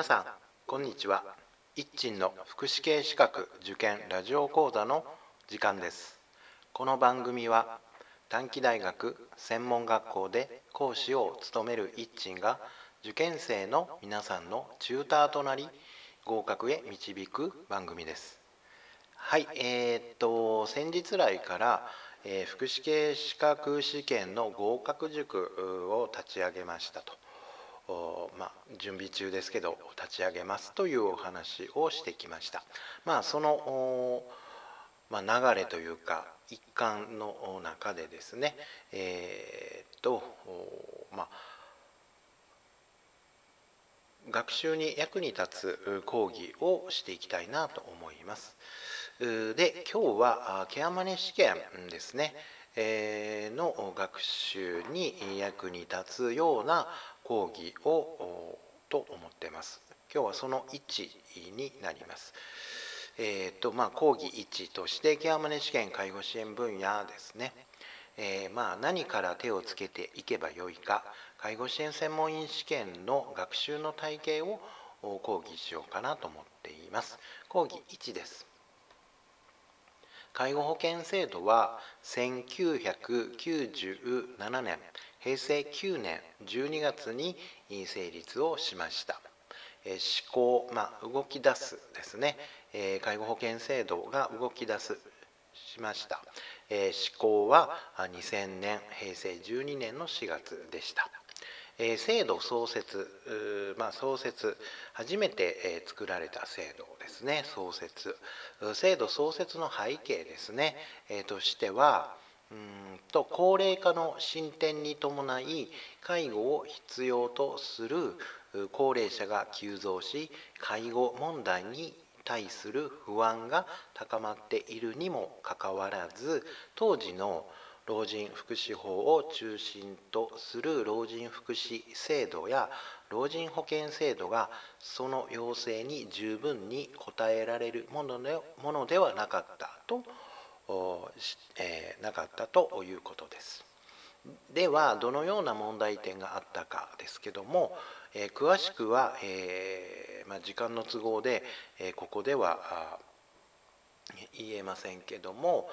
皆さんこんにちは。一鎮の福祉系資格受験ラジオ講座の時間です。この番組は短期大学専門学校で講師を務める一鎮が受験生の皆さんのチューターとなり合格へ導く番組です。はいえー、っと先日来からえー、福祉系資格試験の合格塾を立ち上げましたと。まあ、準備中ですけど立ち上げますというお話をしてきました。まあ、その、まあ、流れというか一環の中でですねえー、っとまあ学習に役に立つ講義をしていきたいなと思います。で今日はケアマネ試験ですね。の学習に役に立つような講義をと思っています。今日はその1になります。えーとまあ、講義1としてケアマネ試験介護支援分野ですね。えー、まあ、何から手をつけていけばよいか介護支援専門員試験の学習の体系を講義しようかなと思っています。講義1です。介護保険制度は1997年平成9年12月に成立をしました。施行、まあ、動き出すですね。介護保険制度が動き出すしました。施行は2000年平成12年の4月でした。え制度創設、まあ、創設初めて、え作られた制度ですね。創設。制度創設の背景ですね、えとしてはうんと高齢化の進展に伴い介護を必要とする高齢者が急増し介護問題に対する不安が高まっているにもかかわらず当時の老人福祉法を中心とする老人福祉制度や老人保険制度がその要請に十分に応えられるものでものではなかったと、えー、なかったということです。ではどのような問題点があったかですけども、えー、詳しくは、えーまあ、時間の都合で、えー、ここでは言えませんけども、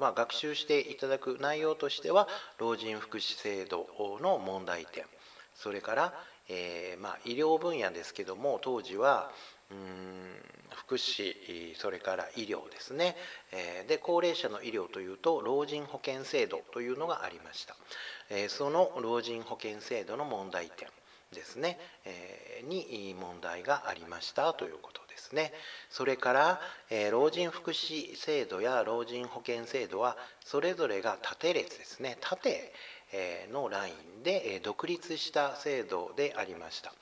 まあ、学習していただく内容としては老人福祉制度の問題点それから、えー、まあ、医療分野ですけども当時はうん福祉それから医療ですね、えー、で高齢者の医療というと老人保険制度というのがありました、えー、その老人保険制度の問題点。ですね、えに問題がありましたということですね。それから、えー、老人福祉制度や老人保険制度はそれぞれが縦列ですね縦のラインで独立した制度でありました。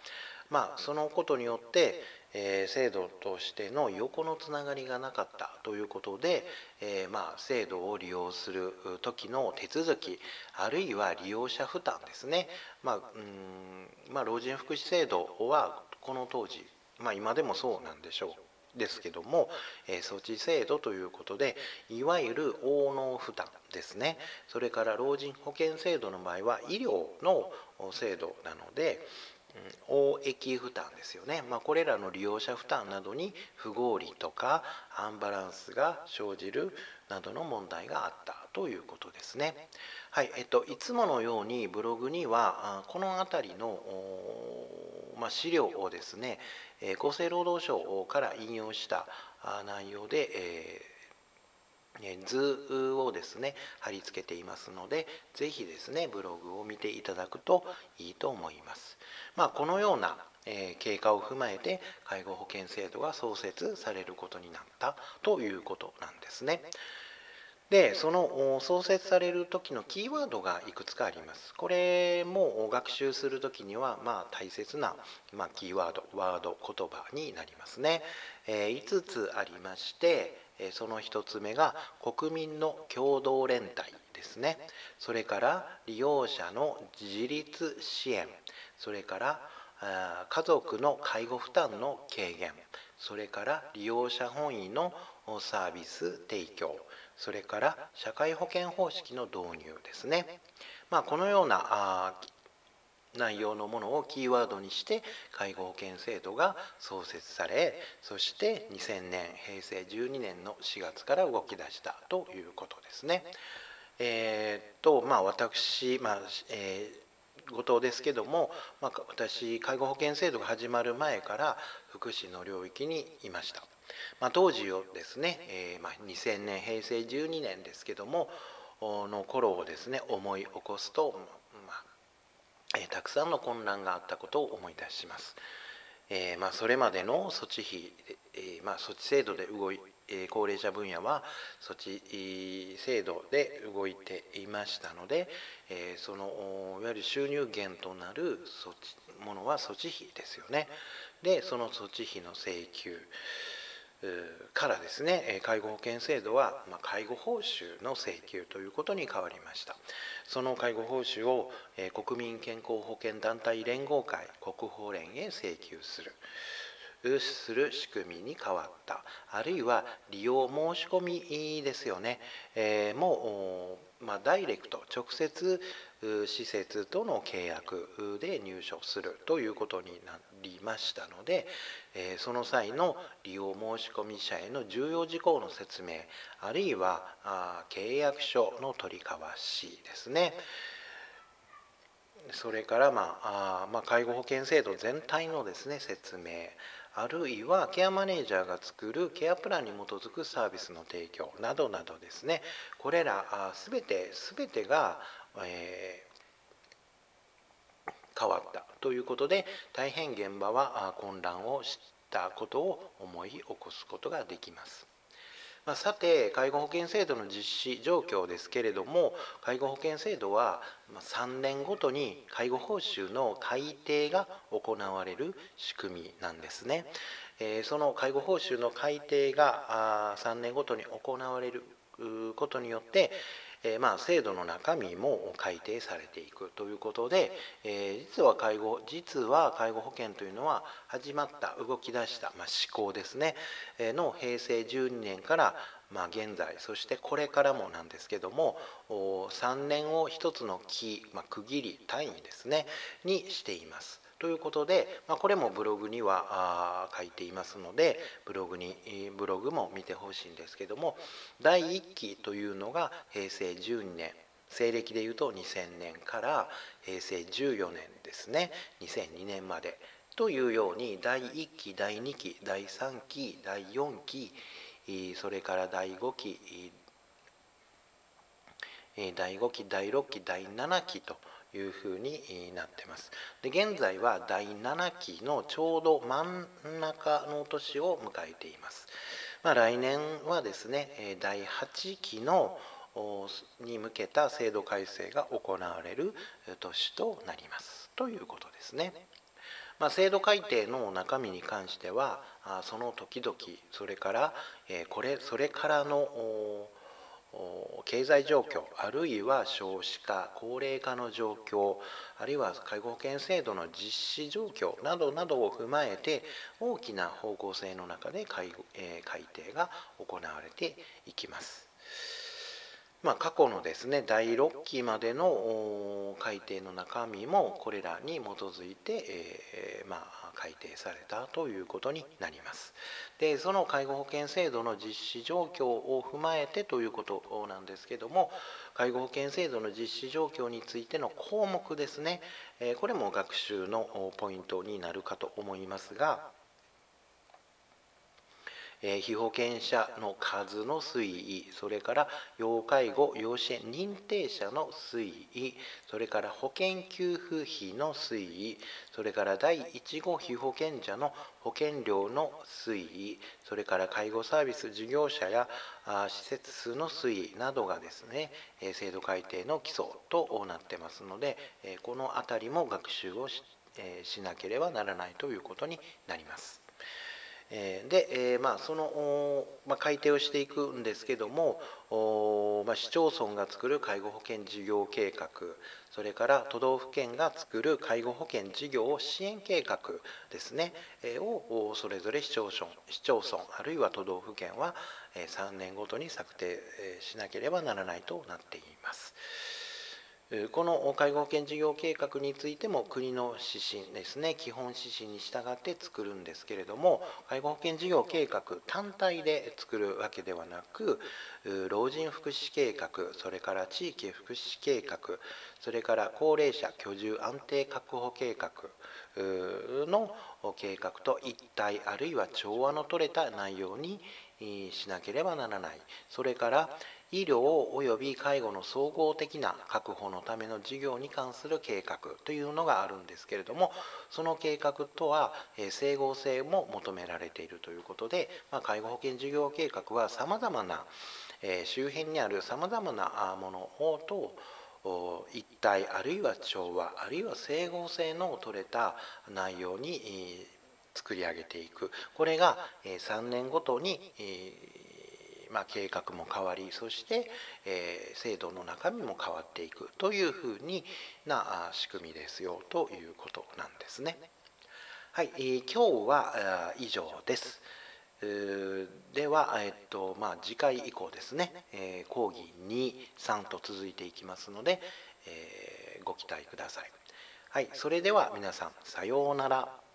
まあ、そのことによって、えー、制度としての横のつながりがなかったということで、えー、まあ、制度を利用する時の手続きあるいは利用者負担ですね、まあうんまあ、老人福祉制度はこの当時ま、今でもそうなんでしょうですけども、えー、措置制度ということでいわゆる応納負担ですね。それから老人保険制度の場合は医療の制度なので応益負担ですよね、まあ、これらの利用者負担などに不合理とかアンバランスが生じるなどの問題があったということですね。はいえっと、いつものようにブログにはこの辺りの、まあ、資料をですね厚生労働省から引用した内容で、えー図をですね貼り付けていますので是非ですねブログを見ていただくといいと思います。まあ、このような経過を踏まえて介護保険制度が創設されることになったということなんですね。でその創設される時のキーワードがいくつかあります。これも学習する時にはまあ大切な、ま、キーワードワード言葉になりますね。え、5つありましてその1つ目が国民の共同連帯ですね。それから利用者の自立支援。それから家族の介護負担の軽減。それから利用者本位のサービス提供。それから社会保険方式の導入ですね、まあ、このような内容のものをキーワードにして介護保険制度が創設されそして2000年平成12年の4月から動き出したということですね。えー、っとまあ私、まあえー、後藤ですけども、まあ、私介護保険制度が始まる前から福祉の領域にいました。まあ、当時をですね、えーまあ、2000年平成12年ですけどもの頃をですね思い起こすと、えー、たくさんの混乱があったことを思い出します。えーまあ、それまでの措置費、えーまあ、措置制度で動いえ高齢者分野は措置制度で動いていましたので、えそのいわゆる収入源となる措置ものは措置費ですよね。でその措置費の請求からですね介護保険制度は介護報酬の請求ということに変わりました。その介護報酬を国民健康保険団体連合会国保連へ請求する。する仕組みに変わった。あるいは利用申し込みですよね、えー、も、まあ、ダイレクト直接施設との契約で入所するということになりましたので、え、その際の利用申込者への重要事項の説明あるいはあ契約書の取り交わしですね。それから、まあまあ、介護保険制度全体のですね説明あるいはケアマネージャーが作るケアプランに基づくサービスの提供などなどですねこれら全て全てが、えー、変わったということで大変現場は混乱をしたことを思い起こすことができます。まあ、さて介護保険制度の実施状況ですけれども介護保険制度は3年ごとに介護報酬の改定が行われる仕組みなんですね。えその介護報酬の改定が3年ごとに行われることによってえ、まあ、制度の中身も改定されていくということで、え、実は介護実は介護保険というのは始まった動き出した、まあ、思考ですね、え、の平成12年からまあ、現在そしてこれからもなんですけども3年を一つの期、まあ、区切り単位ですねにしています。ということで、まあ、これもブログには書いていますのでブログにブログも見てほしいんですけども第1期というのが平成12年西暦でいうと2000年から平成14年ですね2002年までというように第1期第2期第3期第4期それから第5期第5期第6期第7期というふうになってます。で現在は第7期のちょうど真ん中の年を迎えています。まあ、来年はですね第8期のに向けた制度改正が行われる年となりますということですね。まあ、制度改定の中身に関してはその時々それからこれそれからの経済状況あるいは少子化高齢化の状況あるいは介護保険制度の実施状況などなどを踏まえて大きな方向性の中で改,、え改定が行われていきます。まあ、過去のですね第6期までの改定の中身もこれらに基づいて、えー、まあ、改定されたということになります。でその介護保険制度の実施状況を踏まえてということなんですけども介護保険制度の実施状況についての項目ですね、え、これも学習のポイントになるかと思いますがえ被保険者の数の推移それから要介護要支援認定者の推移それから保険給付費の推移それから第1号被保険者の保険料の推移それから介護サービス事業者や施設数の推移などがですね制度改定の基礎となってますのでこの辺りも学習をしなければならないということになります。で、えまあ、その、まあ、改定をしていくんですけども、まあ、市町村が作る介護保険事業計画それから都道府県が作る介護保険事業支援計画ですね、えをそれぞれ市町村市町村あるいは都道府県は3年ごとに策定しなければならないとなっています。この介護保険事業計画についても国の指針ですね基本指針に従って作るんですけれども介護保険事業計画単体で作るわけではなく老人福祉計画それから地域福祉計画それから高齢者居住安定確保計画の計画と一体あるいは調和の取れた内容にしなければならない。それから医療及び介護の総合的な確保のための事業に関する計画というのがあるんですけれどもその計画とは整合性も求められているということで、まあ、介護保険事業計画はさまざまな周辺にあるさまざまなものをと一体あるいは調和あるいは整合性の取れた内容に作り上げていくこれが3年ごとにまあ、計画も変わりそして、え、制度の中身も変わっていくというふうにな仕組みですよということなんですね。はい、えー、今日は以上です。では、えっとまあ、次回以降ですね、えー、講義2、3と続いていきますので、えー、ご期待ください。はい、それでは皆さん、さようなら。